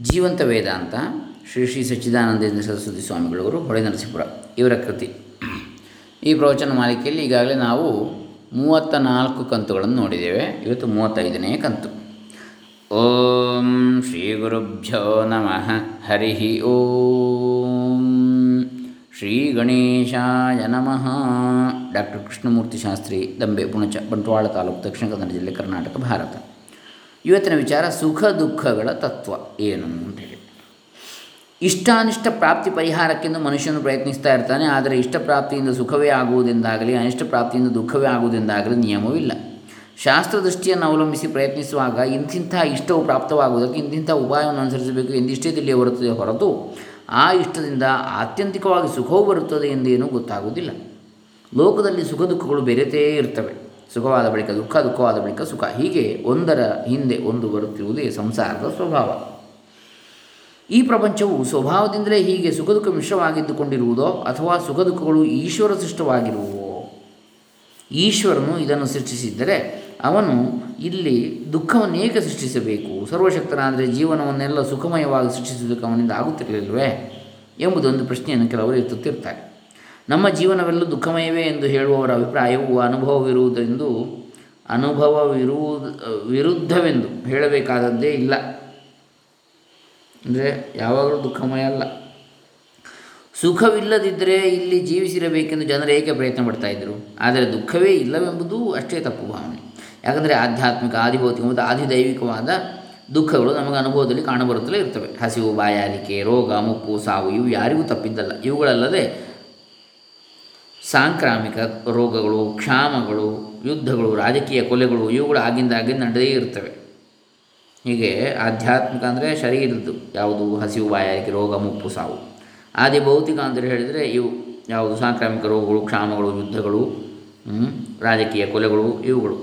ಜೀವಂತ ವೇದಾಂತ ಶ್ರೀ ಶ್ರೀ ಸಚ್ಚಿದಾನಂದೇಂದ್ರ ಸರಸ್ವತಿ ಸ್ವಾಮಿಗಳವರು ಹೊಳೆ ನರಸೀಪುರ ಇವರ ಕೃತಿ. ಈ ಪ್ರವಚನ ಮಾಲಿಕೆಯಲ್ಲಿ ಈಗಾಗಲೇ ನಾವು ಮೂವತ್ತ ನಾಲ್ಕು ಕಂತುಗಳನ್ನು ನೋಡಿದ್ದೇವೆ. ಇವತ್ತು ಮೂವತ್ತೈದನೇ ಕಂತು. ಓಂ ಶ್ರೀ ಗುರುಭ್ಯೋ ನಮಃ. ಹರಿ ಓಂ. ಶ್ರೀ ಗಣೇಶಾಯ ನಮಃ. ಡಾಕ್ಟರ್ ಕೃಷ್ಣಮೂರ್ತಿ ಶಾಸ್ತ್ರಿ ದಂಬೆ ಪುಣಚ ಬಂಟ್ವಾಳ ತಾಲೂಕು ದಕ್ಷಿಣ ಕನ್ನಡ ಜಿಲ್ಲೆ ಕರ್ನಾಟಕ, ಭಾರತ. ಇವತ್ತಿನ ವಿಚಾರ ಸುಖ ದುಃಖಗಳ ತತ್ವ ಏನು ಅಂತ ಹೇಳಿ. ಇಷ್ಟಾನಿಷ್ಟ ಪ್ರಾಪ್ತಿ ಪರಿಹಾರಕ್ಕೆಂದು ಮನುಷ್ಯನು ಪ್ರಯತ್ನಿಸ್ತಾ ಇರ್ತಾನೆ, ಆದರೆ ಇಷ್ಟ ಪ್ರಾಪ್ತಿಯಿಂದ ಸುಖವೇ ಆಗುವುದೆಂದಾಗಲಿ, ಅನಿಷ್ಟ ಪ್ರಾಪ್ತಿಯಿಂದ ದುಃಖವೇ ಆಗುವುದೆಂದಾಗಲಿ ನಿಯಮವಿಲ್ಲ ಶಾಸ್ತ್ರದೃಷ್ಟಿಯನ್ನು ಅವಲಂಬಿಸಿ ಪ್ರಯತ್ನಿಸುವಾಗ ಇಂತಿಂಥ ಇಷ್ಟವು ಪ್ರಾಪ್ತವಾಗುವುದಕ್ಕೆ ಇಂತಿಂಥ ಉಪಾಯವನ್ನು ಅನುಸರಿಸಬೇಕು ಎಂದಿಷ್ಟೇ ತಿಳಿಯ ಬರುತ್ತದೆ ಹೊರತು, ಆ ಇಷ್ಟದಿಂದ ಆತ್ಯಂತಿಕವಾಗಿ ಸುಖವು ಬರುತ್ತದೆ ಎಂದೇನೂ ಗೊತ್ತಾಗುವುದಿಲ್ಲ. ಲೋಕದಲ್ಲಿ ಸುಖ ದುಃಖಗಳು ಬೆರೆತೇ ಇರ್ತವೆ. ಸುಖವಾದ ಬಳಿಕ ದುಃಖ, ದುಃಖವಾದ ಬಳಿಕ ಸುಖ. ಹೀಗೆ ಒಂದರ ಹಿಂದೆ ಒಂದು ಬರುತ್ತಿರುವುದೇ ಸಂಸಾರದ ಸ್ವಭಾವ. ಈ ಪ್ರಪಂಚವು ಸ್ವಭಾವದಿಂದಲೇ ಹೀಗೆ ಸುಖ ದುಃಖ ಮಿಶ್ರವಾಗಿದ್ದುಕೊಂಡಿರುವುದೋ ಅಥವಾ ಸುಖ ದುಃಖಗಳು ಈಶ್ವರ ಸೃಷ್ಟವಾಗಿರುವೋ ಈಶ್ವರನು ಇದನ್ನು ಸೃಷ್ಟಿಸಿದ್ದರೆ ಅವನು ಇಲ್ಲಿ ದುಃಖವನ್ನು ಏಕೆ ಸೃಷ್ಟಿಸಬೇಕು? ಸರ್ವಶಕ್ತನಾದರೆ ಜೀವನವನ್ನೆಲ್ಲ ಸುಖಮಯವಾಗಿ ಸೃಷ್ಟಿಸುವುದಕ್ಕೆ ಅವನಿಂದ ಆಗುತ್ತಿರಲಿಲ್ವೇ ಎಂಬುದೊಂದು ಪ್ರಶ್ನೆಯನ್ನು ಕೆಲವರು ಎತ್ತುತ್ತಿರ್ತಾರೆ. ನಮ್ಮ ಜೀವನವೆಲ್ಲ ದುಃಖಮಯವೇ ಎಂದು ಹೇಳುವವರ ಅಭಿಪ್ರಾಯವು ಅನುಭವವಿರುವುದೆಂದು ಅನುಭವವಿರುವುದು ವಿರುದ್ಧವೆಂದು ಹೇಳಬೇಕಾದದ್ದೇ ಇಲ್ಲ. ಅಂದರೆ ಯಾವಾಗಲೂ ದುಃಖಮಯ ಅಲ್ಲ. ಸುಖವಿಲ್ಲದಿದ್ದರೆ ಇಲ್ಲಿ ಜೀವಿಸಿರಬೇಕೆಂದು ಜನರು ಏಕೆ ಪ್ರಯತ್ನ ಪಡ್ತಾ ಇದ್ದರು ಆದರೆ ದುಃಖವೇ ಇಲ್ಲವೆಂಬುದು ಅಷ್ಟೇ ತಪ್ಪು ಭಾವನೆ. ಯಾಕಂದರೆ ಆಧ್ಯಾತ್ಮಿಕ ಆದಿಭೌತಿಕ ಮತ್ತು ಆದಿದೈವಿಕವಾದ ದುಃಖಗಳು ನಮಗೆ ಅನುಭವದಲ್ಲಿ ಕಾಣಬರುತ್ತಲೇ ಇರ್ತವೆ. ಹಸಿವು, ಬಾಯಾರಿಕೆ, ರೋಗ, ಮುಪ್ಪು, ಸಾವು ಇವು ಯಾರಿಗೂ ತಪ್ಪಿದ್ದಲ್ಲ. ಇವುಗಳಲ್ಲದೆ ಸಾಂಕ್ರಾಮಿಕ ರೋಗಗಳು, ಕ್ಷಾಮಗಳು, ಯುದ್ಧಗಳು, ರಾಜಕೀಯ ಕೊಲೆಗಳು ಇವುಗಳು ಆಗಿಂದಾಗೆ ನಡೆದೇ ಇರ್ತವೆ. ಹೀಗೆ ಆಧ್ಯಾತ್ಮಿಕ ಅಂದರೆ ಶರೀರದ್ದು, ಯಾವುದು ಹಸಿವು, ಬಾಯಾರಿಕೆ, ರೋಗ, ಮುಪ್ಪು, ಸಾವು. ಆದಿ ಭೌತಿಕ ಅಂತ ಹೇಳಿದರೆ ಇವು ಯಾವುದು ಸಾಂಕ್ರಾಮಿಕ ರೋಗಗಳು, ಕ್ಷಾಮಗಳು, ಯುದ್ಧಗಳು ರಾಜಕೀಯ ಕೊಲೆಗಳು ಇವುಗಳು.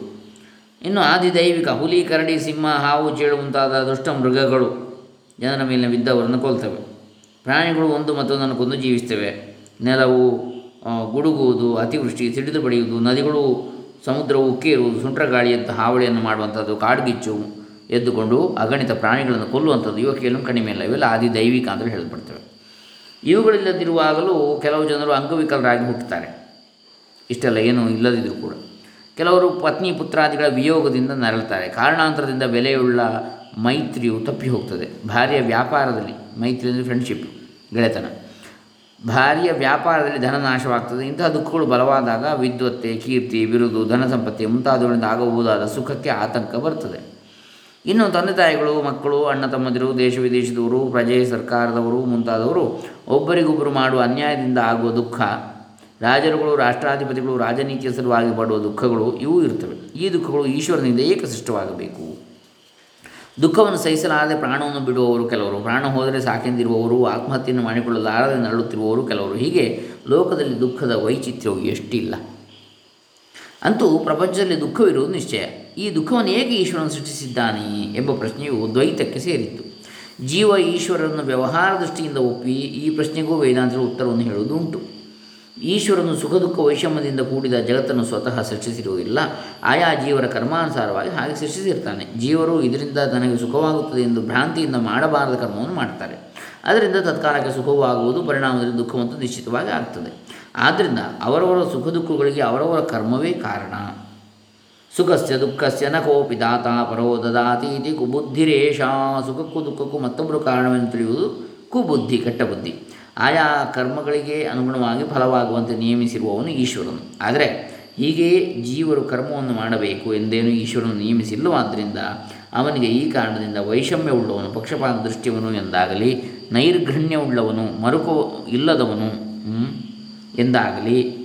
ಇನ್ನು ಆದಿ ದೈವಿಕ ಹುಲಿ, ಕರಡಿ, ಸಿಂಹ, ಹಾವು, ಚೇಳು ಮುಂತಾದ ದುಷ್ಟ ಮೃಗಗಳು ಜನರ ಮೇಲಿನ ಬಿದ್ದವರನ್ನು ಕೊಲ್ತವೆ. ಪ್ರಾಣಿಗಳು ಒಂದು ಮತ್ತೊಂದನ್ನು ಕೊಂದು ಜೀವಿಸ್ತವೆ. ನೆಲವು ಗುಡುಗುವುದು, ಅತಿವೃಷ್ಟಿ, ಸಿಡಿದು ಬಡಿಯುವುದು, ನದಿಗಳು, ಸಮುದ್ರವು ಉಕ್ಕೇರುವುದು ಸುಂಟ್ರ ಹಾವಳಿಯನ್ನು ಮಾಡುವಂಥದ್ದು, ಕಾಡ್ಗಿಚ್ಚು ಎದ್ದುಕೊಂಡು ಅಗಣಿತ ಪ್ರಾಣಿಗಳನ್ನು ಕೊಲ್ಲುವಂಥದ್ದು ಇವಕ್ಕೆಲ್ಲೂ ಕಡಿಮೆ ಇಲ್ಲ ಇವೆಲ್ಲ ಆದಿ ದೈವಿಕ ಅಂತ ಹೇಳಲ್ಪಡ್ತವೆ ಇವುಗಳಿಲ್ಲದಿರುವಾಗಲೂ ಕೆಲವು ಜನರು ಅಂಗವಿಕಲರಾಗಿ ಹುಟ್ಟುತ್ತಾರೆ. ಇಷ್ಟೆಲ್ಲ ಏನೂ ಇಲ್ಲದಿದ್ದರೂ ಕೂಡ. ಕೆಲವರು ಪತ್ನಿ, ಪುತ್ರಾದಿಗಳ ವಿಯೋಗದಿಂದ ನರಳುತ್ತಾರೆ ಕಾರಣಾಂತರದಿಂದ ಬೆಲೆಯುಳ್ಳ ಮೈತ್ರಿಯು ತಪ್ಪಿ ಹೋಗ್ತದೆ. ಭಾರ್ಯ ವ್ಯಾಪಾರದಲ್ಲಿ, ಮೈತ್ರಿ ಅಂದರೆ ಫ್ರೆಂಡ್ಶಿಪ್ ಗೆಳೆತನ. ಭಾರ್ಯ ವ್ಯಾಪಾರದಲ್ಲಿ ಧನ ನಾಶವಾಗ್ತದೆ ಇಂತಹ ದುಃಖಗಳು ಬಲವಾದಾಗ ವಿದ್ವತ್ತೆ, ಕೀರ್ತಿ, ಬಿರುದು, ಧನ ಸಂಪತ್ತಿ ಮುಂತಾದವುಗಳಿಂದ ಆಗಬಹುದಾದ ಸುಖಕ್ಕೆ ಆತಂಕ ಬರ್ತದೆ. ಇನ್ನು ತಂದೆ ತಾಯಿಗಳು, ಮಕ್ಕಳು, ಅಣ್ಣ ತಮ್ಮದಿರು, ದೇಶ ವಿದೇಶದವರು, ಪ್ರಜೆ, ಸರ್ಕಾರದವರು ಮುಂತಾದವರು ಒಬ್ಬರಿಗೊಬ್ಬರು ಮಾಡುವ ಅನ್ಯಾಯದಿಂದ ಆಗುವ ದುಃಖ, ರಾಜರುಗಳು, ರಾಷ್ಟ್ರಾಧಿಪತಿಗಳು, ರಾಜನೀತಿಯ ಸಲುವಾಗಿ ಪಡುವ ದುಃಖಗಳು ಇವು ಇರ್ತವೆ. ಈ ದುಃಖಗಳು ಈಶ್ವರನಿಂದ ಏಕ ಸೃಷ್ಟವಾಗಬೇಕು ದುಃಖವನ್ನು ಸಹಿಸಲಾರದೆ ಪ್ರಾಣವನ್ನು ಬಿಡುವವರು ಕೆಲವರು, ಪ್ರಾಣ ಹೋದರೆ ಸಾಕೆಂದಿರುವವರು, ಆತ್ಮಹತ್ಯೆಯನ್ನು ಮಾಡಿಕೊಳ್ಳಲಾರದೆ ನರಳುತ್ತಿರುವವರು ಕೆಲವರು. ಹೀಗೆ ಲೋಕದಲ್ಲಿ ದುಃಖದ ವೈಚಿತ್ರ್ಯವು ಎಷ್ಟಿಲ್ಲ. ಅಂತೂ ಪ್ರಪಂಚದಲ್ಲಿ ದುಃಖವಿರುವುದು ನಿಶ್ಚಯ. ಈ ದುಃಖವನ್ನು ಹೇಗೆ ಈಶ್ವರನು ಸೃಷ್ಟಿಸಿದ್ದಾನೆ ಎಂಬ ಪ್ರಶ್ನೆಯು ದ್ವೈತಕ್ಕೆ ಸೇರಿತ್ತು. ಜೀವ ಈಶ್ವರನ್ನು ವ್ಯವಹಾರ ದೃಷ್ಟಿಯಿಂದ ಒಪ್ಪಿ ಈ ಪ್ರಶ್ನೆಗೂ ವೇದಾಂತರು ಉತ್ತರವನ್ನು ಹೇಳುವುದು ಉಂಟು ಈಶ್ವರನು ಸುಖ ದುಃಖ ವೈಷಮ್ಯದಿಂದ ಕೂಡಿದ ಜಗತ್ತನ್ನು ಸ್ವತಃ ಸೃಷ್ಟಿಸಿರುವುದಿಲ್ಲ. ಆಯಾ ಜೀವರ ಕರ್ಮಾನುಸಾರವಾಗಿ ಹಾಗೆ ಸೃಷ್ಟಿಸಿರ್ತಾನೆ. ಜೀವರು ಇದರಿಂದ ತನಗೆ ಸುಖವಾಗುತ್ತದೆ ಎಂದು ಭ್ರಾಂತಿಯಿಂದ ಮಾಡಬಾರದ ಕರ್ಮವನ್ನು ಮಾಡ್ತಾರೆ. ಅದರಿಂದ ತತ್ಕಾಲಕ್ಕೆ ಸುಖವಾಗುವುದು ಪರಿಣಾಮದಲ್ಲಿ ದುಃಖವಂತೂ ನಿಶ್ಚಿತವಾಗಿ ಆಗ್ತದೆ. ಆದ್ದರಿಂದ ಅವರವರ ಸುಖ ದುಃಖಗಳಿಗೆ ಅವರವರ ಕರ್ಮವೇ ಕಾರಣ. ಸುಖಸ್ಯ ದುಃಖಸ್ಯ ನ ಕೋಪಿ ದಾತ ಪರೋ ದದಾತೀತಿ ಕುಬುದ್ಧಿರೇಷ. ಸುಖಕ್ಕೂ ದುಃಖಕ್ಕೂ ಮತ್ತೊಬ್ಬರು ಕಾರಣವೆಂದು ತಿಳಿಯುವುದು ಕುಬುದ್ಧಿ, ಕೆಟ್ಟ ಬುದ್ಧಿ. ಆಯಾ ಕರ್ಮಗಳಿಗೆ ಅನುಗುಣವಾಗಿ ಫಲವಾಗುವಂತೆ ನಿಯಮಿಸಿರುವವನು ಈಶ್ವರನು. ಆದರೆ ಹೀಗೆಯೇ ಜೀವರು ಕರ್ಮವನ್ನು ಮಾಡಬೇಕು ಎಂದೇನು ಈಶ್ವರನು ನಿಯಮಿಸಿಲ್ಲವಾದ್ದರಿಂದ ಅವನಿಗೆ ಈ ಕಾರಣದಿಂದ ವೈಷಮ್ಯವುಳ್ಳವನು, ಪಕ್ಷಪಾತ ದೃಷ್ಟಿಯವನು ಎಂದಾಗಲಿ, ನೈರ್ಘಣ್ಯವುಳ್ಳವನು, ಮರುಕೋ ಇಲ್ಲದವನು ಎಂದಾಗಲಿ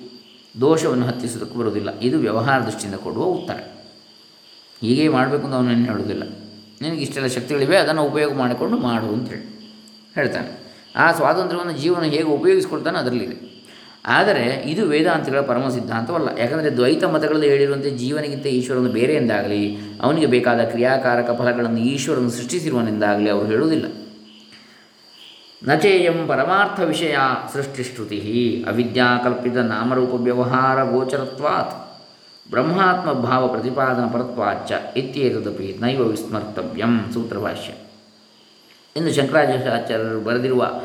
ದೋಷವನ್ನು ಹತ್ತಿಸುವುದಕ್ಕೆ ಬರುವುದಿಲ್ಲ. ಇದು ವ್ಯವಹಾರ ದೃಷ್ಟಿಯಿಂದ ಕೊಡುವ ಉತ್ತರ. ಹೀಗೆ ಮಾಡಬೇಕು ಅಂತ ಅವನೇನು ಹೇಳುವುದಿಲ್ಲ. ನಿನಗೆ ಇಷ್ಟೆಲ್ಲ ಶಕ್ತಿಗಳಿವೆ, ಅದನ್ನು ಉಪಯೋಗ ಮಾಡಿಕೊಂಡು ಮಾಡು ಅಂತೇಳಿ ಹೇಳ್ತಾನೆ. ಆ ಸ್ವಾತಂತ್ರ್ಯವನ್ನು ಜೀವನ ಹೇಗೆ ಉಪಯೋಗಿಸ್ಕೊಳ್ತಾನೋ ಅದರಲ್ಲಿದೆ. ಆದರೆ ಇದು ವೇದಾಂತಗಳ ಪರಮ ಸಿದ್ಧಾಂತವಲ್ಲ. ಯಾಕಂದರೆ ದ್ವೈತ ಮತಗಳಲ್ಲಿ ಹೇಳಿರುವಂತೆ ಜೀವನಿಗಿಂತ ಈಶ್ವರನು ಬೇರೆ ಎಂದಾಗಲಿ, ಅವನಿಗೆ ಬೇಕಾದ ಕ್ರಿಯಾಕಾರಕ ಫಲಗಳನ್ನು ಈಶ್ವರನು ಸೃಷ್ಟಿಸಿರುವನೆಂದಾಗಲಿ ಅವರು ಹೇಳುವುದಿಲ್ಲ. ನಚೇಯಂ ಪರಮಾರ್ಥ ವಿಷಯ ಸೃಷ್ಟಿಶ್ರುತಿ ಅವಿದ್ಯಾಕಲ್ಪಿತ ನಾಮರೂಪ ವ್ಯವಹಾರ ಗೋಚರತ್ವಾತ್ ಬ್ರಹ್ಮಾತ್ಮ ಭಾವ ಪ್ರತಿಪಾದನ ಪರತ್ವಾಚ್ಚ ಇತ್ಯೇತದಪಿ ನೈವ ವಿಸ್ಮರ್ತವ್ಯಂ ಸೂತ್ರಭಾಷ್ಯ. ಎಂದು ಶಂಕರಾಚಾರ್ಯರು ಬರೆದಿರುವ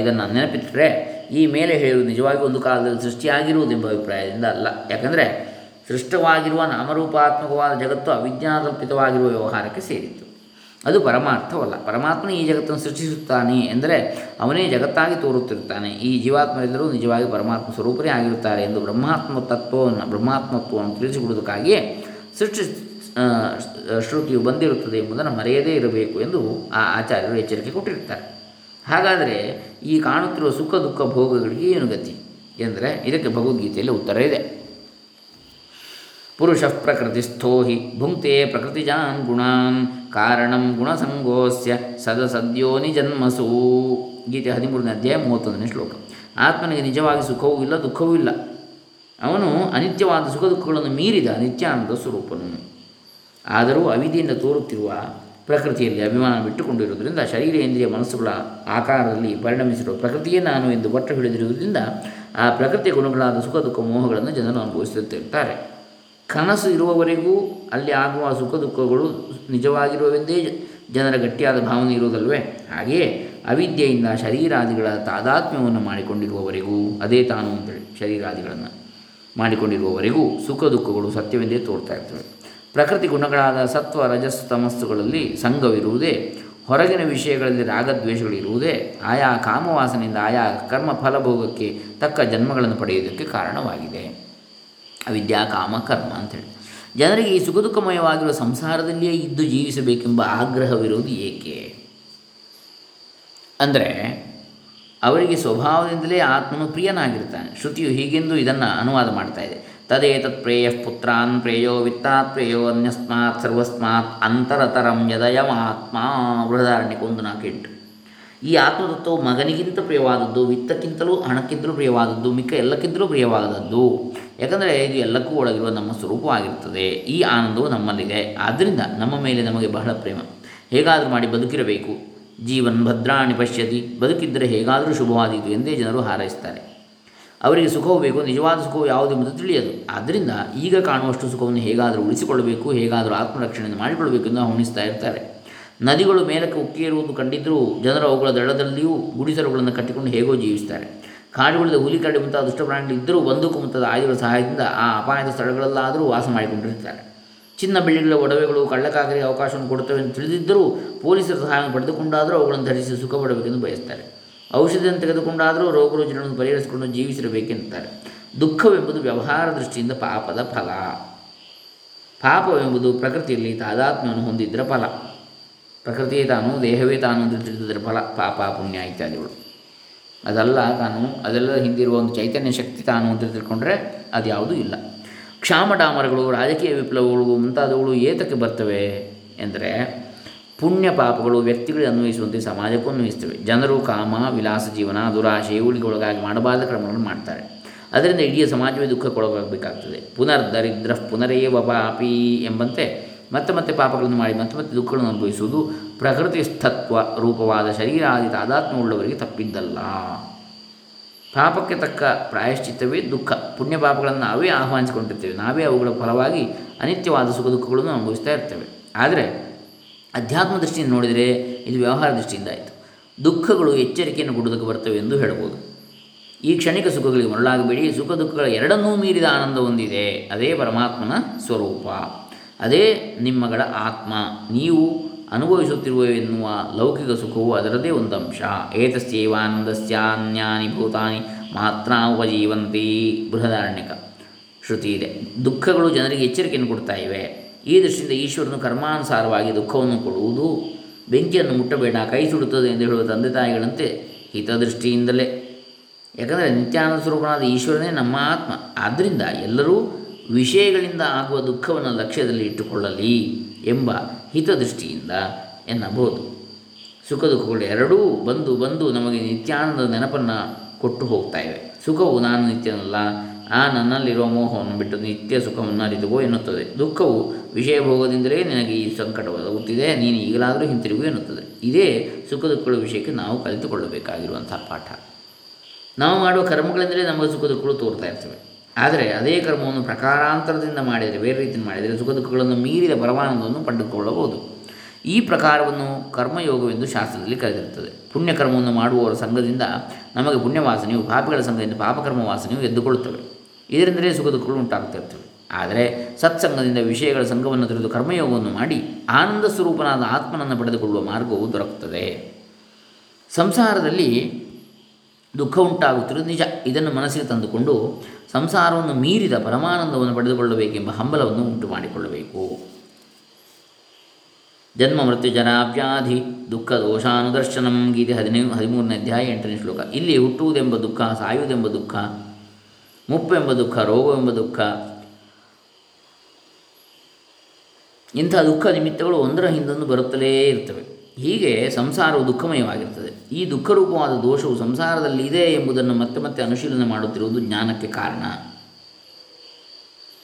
ಇದನ್ನು ನೆನಪಿಟ್ಟರೆ ಈ ಮೇಲೆ ಹೇಳುವುದು ನಿಜವಾಗಿ ಒಂದು ಕಾಲದಲ್ಲಿ ಸೃಷ್ಟಿಯಾಗಿರುವುದೆಂಬ ಅಭಿಪ್ರಾಯದಿಂದ ಅಲ್ಲ. ಯಾಕಂದರೆ, ಸೃಷ್ಟವಾಗಿರುವ ನಾಮರೂಪಾತ್ಮಕವಾದ ಜಗತ್ತು ಅವಿಜ್ಞಾನಕಲ್ಪಿತವಾಗಿರುವ ವ್ಯವಹಾರಕ್ಕೆ ಸೇರಿತ್ತು. ಅದು ಪರಮಾರ್ಥವಲ್ಲ. ಪರಮಾತ್ಮ ಈ ಜಗತ್ತನ್ನು ಸೃಷ್ಟಿಸುತ್ತಾನೆ ಎಂದರೆ, ಅವನೇ ಜಗತ್ತಾಗಿ ತೋರುತ್ತಿರುತ್ತಾನೆ. ಈ ಜೀವಾತ್ಮರೆಲ್ಲರೂ ನಿಜವಾಗಿ ಪರಮಾತ್ಮ ಸ್ವರೂಪರೇ ಆಗಿರುತ್ತಾರೆ ಎಂದು ಬ್ರಹ್ಮಾತ್ಮ ತತ್ವವನ್ನು, ಬ್ರಹ್ಮಾತ್ಮತ್ವವನ್ನು ತಿಳಿಸಿಕೊಡುವುದಕ್ಕಾಗಿಯೇ ಸೃಷ್ಟಿ ಶ್ರುತಿಯು ಬಂದಿರುತ್ತದೆ ಎಂಬುದನ್ನು ಮರೆಯದೇ ಇರಬೇಕು ಎಂದು ಆ ಆಚಾರ್ಯರು ಎಚ್ಚರಿಕೆ ಕೊಟ್ಟಿರ್ತಾರೆ ಹಾಗಾದರೆ ಈ ಕಾಣುತ್ತಿರುವ ಸುಖ, ದುಃಖ, ಭೋಗಗಳಿಗೆ ಏನು ಗತಿ? ಎಂದರೆ ಇದಕ್ಕೆ ಭಗವದ್ಗೀತೆಯಲ್ಲಿ ಉತ್ತರ ಇದೆ. ಪುರುಷ ಪ್ರಕೃತಿ ಸ್ಥೋಹಿ ಭುಂಕ್ತೆ ಪ್ರಕೃತಿಜಾನ್ ಗುಣಾನ್ ಕಾರಣಂ ಗುಣಸಂಗೋಸ್ಯ ಸದ ಸದಸದ್ಯೋನಿ ಜನ್ಮಸೂ ಗೀತೆ ಹದಿಮೂರನೇ ಅಧ್ಯಾಯ ಮೂವತ್ತೊಂದನೇ ಶ್ಲೋಕ. ಆತ್ಮನಿಗೆ ನಿಜವಾಗಿ ಸುಖವೂ ಇಲ್ಲ, ದುಃಖವೂ ಇಲ್ಲ. ಅವನು ಅನಿತ್ಯವಾದ ಸುಖ, ದುಃಖಗಳನ್ನು ಮೀರಿದ ನಿತ್ಯಾನಂದ ಸ್ವರೂಪನು. ಆದರೂ ಅವಿದೆಯಿಂದ ತೋರುತ್ತಿರುವ ಪ್ರಕೃತಿಯಲ್ಲಿ ಅಭಿಮಾನ ಬಿಟ್ಟುಕೊಂಡಿರುವುದರಿಂದ ಶರೀರ, ಇಂದ್ರಿಯ, ಮನಸ್ಸುಗಳ ಆಕಾರದಲ್ಲಿ ಪರಿಣಮಿಸಿರುವ ಪ್ರಕೃತಿಯೇ ನಾನು ಎಂದು ಬಟ್ಟ ಹಿಡಿದಿರುವುದರಿಂದ ಆ ಪ್ರಕೃತಿಯ ಗುಣಗಳಾದ ಸುಖ, ದುಃಖ, ಮೋಹಗಳನ್ನು ಜನರು ಅನುಭವಿಸುತ್ತಿರುತ್ತಾರೆ ಕನಸು ಇರುವವರೆಗೂ ಅಲ್ಲಿ ಆಗುವ ಸುಖ, ದುಃಖಗಳು ನಿಜವಾಗಿರುವವೆಂದೇ ಜನರ ಗಟ್ಟಿಯಾದ ಭಾವನೆ ಇರುವುದಲ್ವೇ ಹಾಗೆಯೇ ಅವಿದ್ಯೆಯಿಂದ ಶರೀರಾದಿಗಳ ತಾದಾತ್ಮ್ಯವನ್ನು ಮಾಡಿಕೊಂಡಿರುವವರೆಗೂ, ಅದೇ ತಾನು ಅಂತೇಳಿ ಶರೀರಾದಿಗಳನ್ನು ಮಾಡಿಕೊಂಡಿರುವವರೆಗೂ ಸುಖ, ದುಃಖಗಳು ಸತ್ಯವೆಂದೇ ತೋರ್ತಾ ಪ್ರಕೃತಿ ಗುಣಗಳಾದ ಸತ್ವ ರಜಸ್ ತಮಸ್ಸುಗಳಲ್ಲಿ ಸಂಘವಿರುವುದೇ ಹೊರಗಿನ ವಿಷಯಗಳಲ್ಲಿ ರಾಗದ್ವೇಷಗಳಿರುವುದೇ ಆಯಾ ಕಾಮವಾಸನೆಯಿಂದ ಆಯಾ ಕರ್ಮ ಫಲಭೋಗಕ್ಕೆ ತಕ್ಕ ಜನ್ಮಗಳನ್ನು ಪಡೆಯುವುದಕ್ಕೆ ಕಾರಣವಾಗಿದೆ. ಅವಿದ್ಯಾ, ಕಾಮ, ಕರ್ಮ ಅಂಥೇಳಿ ಜನರಿಗೆ ಈ ಸುಖ ದುಃಖಮಯವಾಗಿರುವ ಸಂಸಾರದಲ್ಲಿಯೇ ಇದ್ದು ಜೀವಿಸಬೇಕೆಂಬ ಆಗ್ರಹವಿರುವುದು ಏಕೆ? ಅಂದರೆ, ಅವರಿಗೆ ಸ್ವಭಾವದಿಂದಲೇ ಆತ್ಮನು ಪ್ರಿಯನಾಗಿರ್ತಾನೆ. ಶ್ರುತಿಯು ಹೀಗೆಂದು ಇದನ್ನು ಅನುವಾದ ಮಾಡ್ತಾ ತದೇತತ್ ಪ್ರೇಯ ಪುತ್ರಾನ್ ಪ್ರೇಯೋ ವಿತ್ತಾತ್ ಪ್ರೇಯೋ ಅನ್ಯಸ್ಮಾತ್ ಸರ್ವಸ್ಮಾತ್ ಅಂತರತರಂ ಯದಯಮಾತ್ಮ ಬೃಹದಾರಣ್ಯಕ್ಕೆ ಕೊಂದು ನಾಲ್ಕು ಎಂಟು ಈ ಆತ್ಮತತ್ವವು ಮಗನಿಗಿಂತ ಪ್ರಿಯವಾದದ್ದು, ವಿತ್ತಕ್ಕಿಂತಲೂ ಹಣಕ್ಕಿಂತಲೂ ಪ್ರಿಯವಾದದ್ದು, ಮಿಕ್ಕ ಎಲ್ಲಕ್ಕಿಂತಲೂ ಪ್ರಿಯವಾದದ್ದು. ಯಾಕಂದರೆ ಇದು ಎಲ್ಲಕ್ಕೂ ಒಳಗಿರುವ ನಮ್ಮ ಸ್ವರೂಪವಾಗಿರುತ್ತದೆ. ಈ ಆನಂದವು ನಮ್ಮಲ್ಲಿದೆ. ಆದ್ದರಿಂದ ನಮ್ಮ ಮೇಲೆ ನಮಗೆ ಬಹಳ ಪ್ರೇಮ. ಹೇಗಾದರೂ ಮಾಡಿ ಬದುಕಿರಬೇಕು. ಜೀವನ್ ಭದ್ರಾಣಿ ಪಶ್ಯತಿ. ಬದುಕಿದ್ದರೆ ಹೇಗಾದರೂ ಶುಭವಾದೀತು ಎಂದೇ ಜನರು ಹಾರೈಸ್ತಾರೆ. ಅವರಿಗೆ ಸುಖವು ಬೇಕು, ನಿಜವಾದ ಸುಖವು ಯಾವುದೆಂಬುದು ತಿಳಿಯದು. ಆದ್ದರಿಂದ ಈಗ ಕಾಣುವಷ್ಟು ಸುಖವನ್ನು ಹೇಗಾದರೂ ಉಳಿಸಿಕೊಳ್ಳಬೇಕು, ಹೇಗಾದರೂ ಆತ್ಮರಕ್ಷಣೆಯನ್ನು ಮಾಡಿಕೊಳ್ಳಬೇಕು ಎಂದು ಹೊಣಿಸ್ತಾ ಇರ್ತಾರೆ. ನದಿಗಳು ಮೇಲಕ್ಕೆ ಉಕ್ಕೇರುವುದು ಕಂಡಿದ್ದರೂ ಜನರು ಅವುಗಳ ದಡದಲ್ಲಿಯೂ ಗುಡಿಸಲುಗಳನ್ನು ಕಟ್ಟಿಕೊಂಡು ಹೇಗೋ ಜೀವಿಸ್ತಾರೆ. ಕಾಡುಗಳಿಂದ ಹುಲಿ ಕರಡಿ ಮುಂತಾದ ದುಷ್ಟ ಪ್ರಾಣಿಗಳು ಇದ್ದರೂ ಬಂದೂಕು ಮುಂತಾದ ಆಯುಧಗಳ ಸಹಾಯದಿಂದ ಆ ಅಪಾಯದ ಸ್ಥಳಗಳಲ್ಲಾದರೂ ವಾಸ ಮಾಡಿಕೊಂಡಿರ್ತಾರೆ ಚಿನ್ನ ಬೆಳ್ಳಿಗಳ ಒಡವೆಗಳು ಕಳ್ಳಕಾಗರಿಗೆ ಅವಕಾಶವನ್ನು ಕೊಡುತ್ತವೆ ಎಂದು ತಿಳಿದಿದ್ದರೂ ಪೊಲೀಸರ ಸಹಾಯವನ್ನು ಪಡೆದುಕೊಂಡಾದರೂ ಅವುಗಳನ್ನು ಧರಿಸಿ ಸುಖ ಪಡಬೇಕೆಂದು ಬಯಸ್ತಾರೆ. ಔಷಧಿಯನ್ನು ತೆಗೆದುಕೊಂಡಾದರೂ ರೋಗ ರುಜಿನಗಳನ್ನು ಪರಿಹರಿಸಿಕೊಂಡು ಜೀವಿಸಿರಬೇಕೆಂತಾರೆ ದುಃಖವೆಂಬುದು ವ್ಯವಹಾರ ದೃಷ್ಟಿಯಿಂದ ಪಾಪದ ಫಲ. ಪಾಪವೆಂಬುದು ಪ್ರಕೃತಿಯಲ್ಲಿ ತಾದಾತ್ಮ್ಯವನ್ನು ಹೊಂದಿದ್ದರ ಫಲ. ಪ್ರಕೃತಿಯೇ ತಾನು, ದೇಹವೇ ತಾನು ಅಂತ ತಿಳಿದಿದ್ದರ ಫಲ, ಪಾಪ, ಪುಣ್ಯ ಇತ್ಯಾದಿಗಳು. ಅದಲ್ಲ ತಾನು ಅದೆಲ್ಲ ಹಿಂದಿರುವ ಒಂದು ಚೈತನ್ಯ ಶಕ್ತಿ ತಾನು ಅಂತ ತಿಳ್ಕೊಂಡ್ರೆ ಅದು ಯಾವುದೂ ಇಲ್ಲ. ಕ್ಷಾಮಡಾಮರಗಳು, ರಾಜಕೀಯ ವಿಪ್ಲವಗಳು ಮುಂತಾದವುಗಳು ಏತಕ್ಕೆ ಬರ್ತವೆ ಎಂದರೆ ಪುಣ್ಯ ಪಾಪಗಳು ವ್ಯಕ್ತಿಗಳಿಗೆ ಅನ್ವಯಿಸುವಂತೆ ಸಮಾಜಕ್ಕೂ ಅನ್ವಯಿಸ್ತವೆ ಜನರು ಕಾಮ, ವಿಲಾಸ ಜೀವನ, ದುರಾಶೆ ಇವುಗಳಿಗೊಳಗಾಗಿ ಮಾಡಬಾರದ ಕ್ರಮಗಳನ್ನು ಮಾಡ್ತಾರೆ. ಅದರಿಂದ ಇಡೀ ಸಮಾಜವೇ ದುಃಖಕ್ಕೊಳಗಾಗಬೇಕಾಗ್ತದೆ ಪುನರ್ ದರಿದ್ರ ಪುನರೇವ ಪಾಪಿ ಎಂಬಂತೆ ಮತ್ತೆ ಮತ್ತೆ ಪಾಪಗಳನ್ನು ಮಾಡಿ ಮತ್ತೆ ಮತ್ತೆ ದುಃಖಗಳನ್ನು ಅನುಭವಿಸುವುದು ಪ್ರಕೃತಿ ಸ್ಥತ್ವ ರೂಪವಾದ ಶರೀರಾದಿ ತಾದಾತ್ಮ್ಯವುಳ್ಳವರಿಗೆ ತಪ್ಪಿದ್ದಲ್ಲ. ಪಾಪಕ್ಕೆ ತಕ್ಕ ಪ್ರಾಯಶ್ಚಿತ್ತವೇ ದುಃಖ. ಪುಣ್ಯ ಪಾಪಗಳನ್ನು ನಾವೇ ಆಹ್ವಾನಿಸಿಕೊಂಡಿರ್ತೇವೆ. ನಾವೇ ಅವುಗಳ ಫಲವಾಗಿ ಅನಿತ್ಯವಾದ ಸುಖ ದುಃಖಗಳನ್ನು ಅನುಭವಿಸ್ತಾ ಇರ್ತೇವೆ. ಆದರೆ ಅಧ್ಯಾತ್ಮ ದೃಷ್ಟಿಯಿಂದ ನೋಡಿದರೆ ಇದು ವ್ಯವಹಾರ ದೃಷ್ಟಿಯಿಂದ ಆಯಿತು. ದುಃಖಗಳು ಎಚ್ಚರಿಕೆಯನ್ನು ಕೊಡುವುದಕ್ಕೆ ಬರ್ತವೆ ಎಂದು ಹೇಳಬಹುದು. ಈ ಕ್ಷಣಿಕ ಸುಖಗಳಿಗೆ ಮರಳಾಗಬೇಡಿ. ಸುಖ ದುಃಖಗಳ ಎರಡನ್ನೂ ಮೀರಿದ ಆನಂದ ಹೊಂದಿದೆ. ಅದೇ ಪರಮಾತ್ಮನ ಸ್ವರೂಪ. ಅದೇ ನಿಮ್ಮಗಳ ಆತ್ಮ. ನೀವು ಅನುಭವಿಸುತ್ತಿರುವ ಎನ್ನುವ ಲೌಕಿಕ ಸುಖವು ಅದರದೇ ಒಂದು ಅಂಶ ಏತಸ್ಯೈವಾನಂದಸ್ಯಾನ್ಯಾನಿ ಭೂತಾನಿ ಮಾತ್ರ ಉಪಜೀವಂತಿ. ಬೃಹದಾರಣ್ಯಕ ಶ್ರುತಿ ಇದೆ. ದುಃಖಗಳು ಜನರಿಗೆ ಎಚ್ಚರಿಕೆಯನ್ನು ಕೊಡ್ತಾ ಇವೆ. ಈ ದೃಷ್ಟಿಯಿಂದ ಈಶ್ವರನು ಕರ್ಮಾನುಸಾರವಾಗಿ ದುಃಖವನ್ನು ಕೊಡುವುದು, ಬೆಂಕಿಯನ್ನು ಮುಟ್ಟಬೇಡ, ಕೈ ಸುಡುತ್ತದೆ ಎಂದು ಹೇಳುವ ತಂದೆ ತಾಯಿಗಳಂತೆ ಹಿತದೃಷ್ಟಿಯಿಂದಲೇ. ಯಾಕಂದರೆ ನಿತ್ಯಾನಂದ ಸ್ವರೂಪನಾದ ಈಶ್ವರನೇ ನಮ್ಮ ಆತ್ಮ. ಆದ್ದರಿಂದ ಎಲ್ಲರೂ ವಿಷಯಗಳಿಂದ ಆಗುವ ದುಃಖವನ್ನು ಲಕ್ಷ್ಯದಲ್ಲಿ ಇಟ್ಟುಕೊಳ್ಳಲಿ ಎಂಬ ಹಿತದೃಷ್ಟಿಯಿಂದ ಎನ್ನಬಹುದು. ಸುಖ ದುಃಖಗಳು ಎರಡೂ ಬಂದು ಬಂದು ನಮಗೆ ನಿತ್ಯಾನಂದ ನೆನಪನ್ನು ಕೊಟ್ಟು ಹೋಗ್ತಾ ಇವೆ. ಸುಖವು ನಾನು ನಿತ್ಯನಲ್ಲ ಆ ನನ್ನಲ್ಲಿರುವ ಮೋಹವನ್ನು ಬಿಟ್ಟು ನಿತ್ಯ ಸುಖವನ್ನು ಅರಿತುಕೋ ಎನ್ನುತ್ತದೆ. ದುಃಖವು ವಿಷಯ ಭೋಗದಿಂದಲೇ ನಿನಗೆ ಈ ಸಂಕಟ ಒದಗುತ್ತಿದೆ ನೀನು ಈಗಲಾದರೂ ಹಿಂತಿರುಗು ಎನ್ನುತ್ತದೆ. ಇದೇ ಸುಖ ದುಃಖಗಳ ವಿಷಯಕ್ಕೆ ನಾವು ಕಲಿತುಕೊಳ್ಳಬೇಕಾಗಿರುವಂಥ ಪಾಠ. ನಾವು ಮಾಡುವ ಕರ್ಮಗಳಿಂದಲೇ ನಮಗೆ ಸುಖ ದುಃಖಗಳು ತೋರ್ತಾ ಇರ್ತವೆ. ಆದರೆ ಅದೇ ಕರ್ಮವನ್ನು ಪ್ರಕಾರಾಂತರದಿಂದ ಮಾಡಿದರೆ, ಬೇರೆ ರೀತಿಯಲ್ಲಿ ಮಾಡಿದರೆ ಸುಖ ದುಃಖಗಳನ್ನು ಮೀರಿದ ಪರಮಾನಂದವನ್ನು ಪಡೆದುಕೊಳ್ಳಬಹುದು. ಈ ಪ್ರಕಾರವನ್ನು ಕರ್ಮಯೋಗವೆಂದು ಶಾಸ್ತ್ರದಲ್ಲಿ ಕರೆದಿರುತ್ತದೆ. ಪುಣ್ಯಕರ್ಮವನ್ನು ಮಾಡುವವರ ಸಂಘದಿಂದ ನಮಗೆ ಪುಣ್ಯವಾಸನೆಯು, ಪಾಪಿಗಳ ಸಂಘದಿಂದ ಪಾಪಕರ್ಮ ವಾಸನೆಯು ಎದ್ದುಕೊಳ್ಳುತ್ತವೆ. ಇದರಿಂದಲೇ ಸುಖ ದುಃಖಗಳು ಉಂಟಾಗ್ತಿರ್ತವೆ. ಆದರೆ ಸತ್ಸಂಗದಿಂದ ವಿಷಯಗಳ ಸಂಘವನ್ನು ತಿಳಿದು ಕರ್ಮಯೋಗವನ್ನು ಮಾಡಿ ಆನಂದ ಸ್ವರೂಪನಾದ ಆತ್ಮನನ್ನು ಪಡೆದುಕೊಳ್ಳುವ ಮಾರ್ಗವು ದೊರಕುತ್ತದೆ. ಸಂಸಾರದಲ್ಲಿ ದುಃಖ ಉಂಟಾಗುತ್ತಿರುವುದು ನಿಜ. ಇದನ್ನು ಮನಸ್ಸಿಗೆ ತಂದುಕೊಂಡು ಸಂಸಾರವನ್ನು ಮೀರಿದ ಪರಮಾನಂದವನ್ನು ಪಡೆದುಕೊಳ್ಳಬೇಕೆಂಬ ಹಂಬಲವನ್ನು ಉಂಟು ಮಾಡಿಕೊಳ್ಳಬೇಕು ಜನ್ಮ ಮೃತ್ಯು ಜನಾವ್ಯಾಧಿ ದುಃಖ ದೋಷಾನುದರ್ಶನಂ ಗೀತೆ ಹದಿನೈದು ಹದಿಮೂರನೇ ಅಧ್ಯಾಯ ಎಂಟನೇ ಶ್ಲೋಕ. ಇಲ್ಲಿ ಹುಟ್ಟುವುದೆಂಬ ದುಃಖ, ಸಾಯುವುದೆಂಬ ದುಃಖ ಮುಪ್ಪೆಂಬ ದುಃಖ, ರೋಗವೆಂಬ ದುಃಖ. ಇಂಥ ದುಃಖ ನಿಮಿತ್ತಗಳು ಒಂದರ ಹಿಂದೊಂದು ಬರುತ್ತಲೇ ಇರ್ತವೆ. ಹೀಗೆ ಸಂಸಾರವು ದುಃಖಮಯವಾಗಿರ್ತದೆ. ಈ ದುಃಖರೂಪವಾದ ದೋಷವು ಸಂಸಾರದಲ್ಲಿ ಇದೆ ಎಂಬುದನ್ನು ಮತ್ತೆ ಮತ್ತೆ ಅನುಶೀಲನೆ ಮಾಡುತ್ತಿರುವುದು ಜ್ಞಾನಕ್ಕೆ ಕಾರಣ.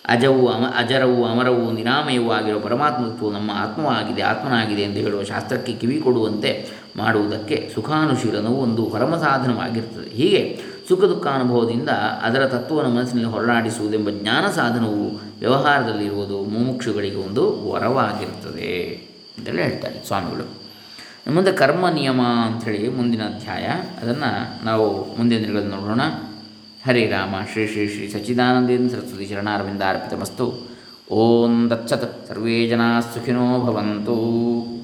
ಅಜವು, ಅಮ, ಅಜರವು, ಅಮರವು, ನಿರಾಮಯವೂ ಆಗಿರುವ ಪರಮಾತ್ಮತ್ವವು ನಮ್ಮ ಆತ್ಮವಾಗಿದೆ, ಆತ್ಮನಾಗಿದೆ ಎಂದು ಹೇಳುವ ಶಾಸ್ತ್ರಕ್ಕೆ ಕಿವಿ ಕೊಡುವಂತೆ ಮಾಡುವುದಕ್ಕೆ ಸುಖಾನುಶೀಲನವು ಒಂದು ಪರಮ ಸಾಧನವಾಗಿರ್ತದೆ. ಹೀಗೆ ಸುಖ ದುಃಖ ಅನುಭವದಿಂದ ಅದರ ತತ್ವವನ್ನು ಮನಸ್ಸಿನಲ್ಲಿ ಹೊರನಾಡಿಸುವುದೆಂಬ ಜ್ಞಾನ ಸಾಧನವು ವ್ಯವಹಾರದಲ್ಲಿರುವುದು ಮುಮುಕ್ಷುಗಳಿಗೆ ಒಂದು ವರವಾಗಿರುತ್ತದೆ ಅಂತೇಳಿ ಹೇಳ್ತಾರೆ ಸ್ವಾಮಿಗಳು. ಮುಂದೆ ಕರ್ಮ ನಿಯಮ ಅಂಥೇಳಿ ಮುಂದಿನ ಅಧ್ಯಾಯ. ಅದನ್ನು ನಾವು ಮುಂದಿನ ದಿನಗಳಲ್ಲಿ ನೋಡೋಣ. ಹರೇ ರಾಮ, ಶ್ರೀ ಶ್ರೀ ಶ್ರೀ ಸಚ್ಚಿದಾನಂದೇಂದ್ರ ಸರಸ್ವತಿ ಚರಣಾರವಿಂದ ಅರ್ಪಿತಮಸ್ತು ಓಂ ದತ್ಸತ್. ಸರ್ವೇ ಜನಾ ಸುಖಿನೋ ಭವಂತು.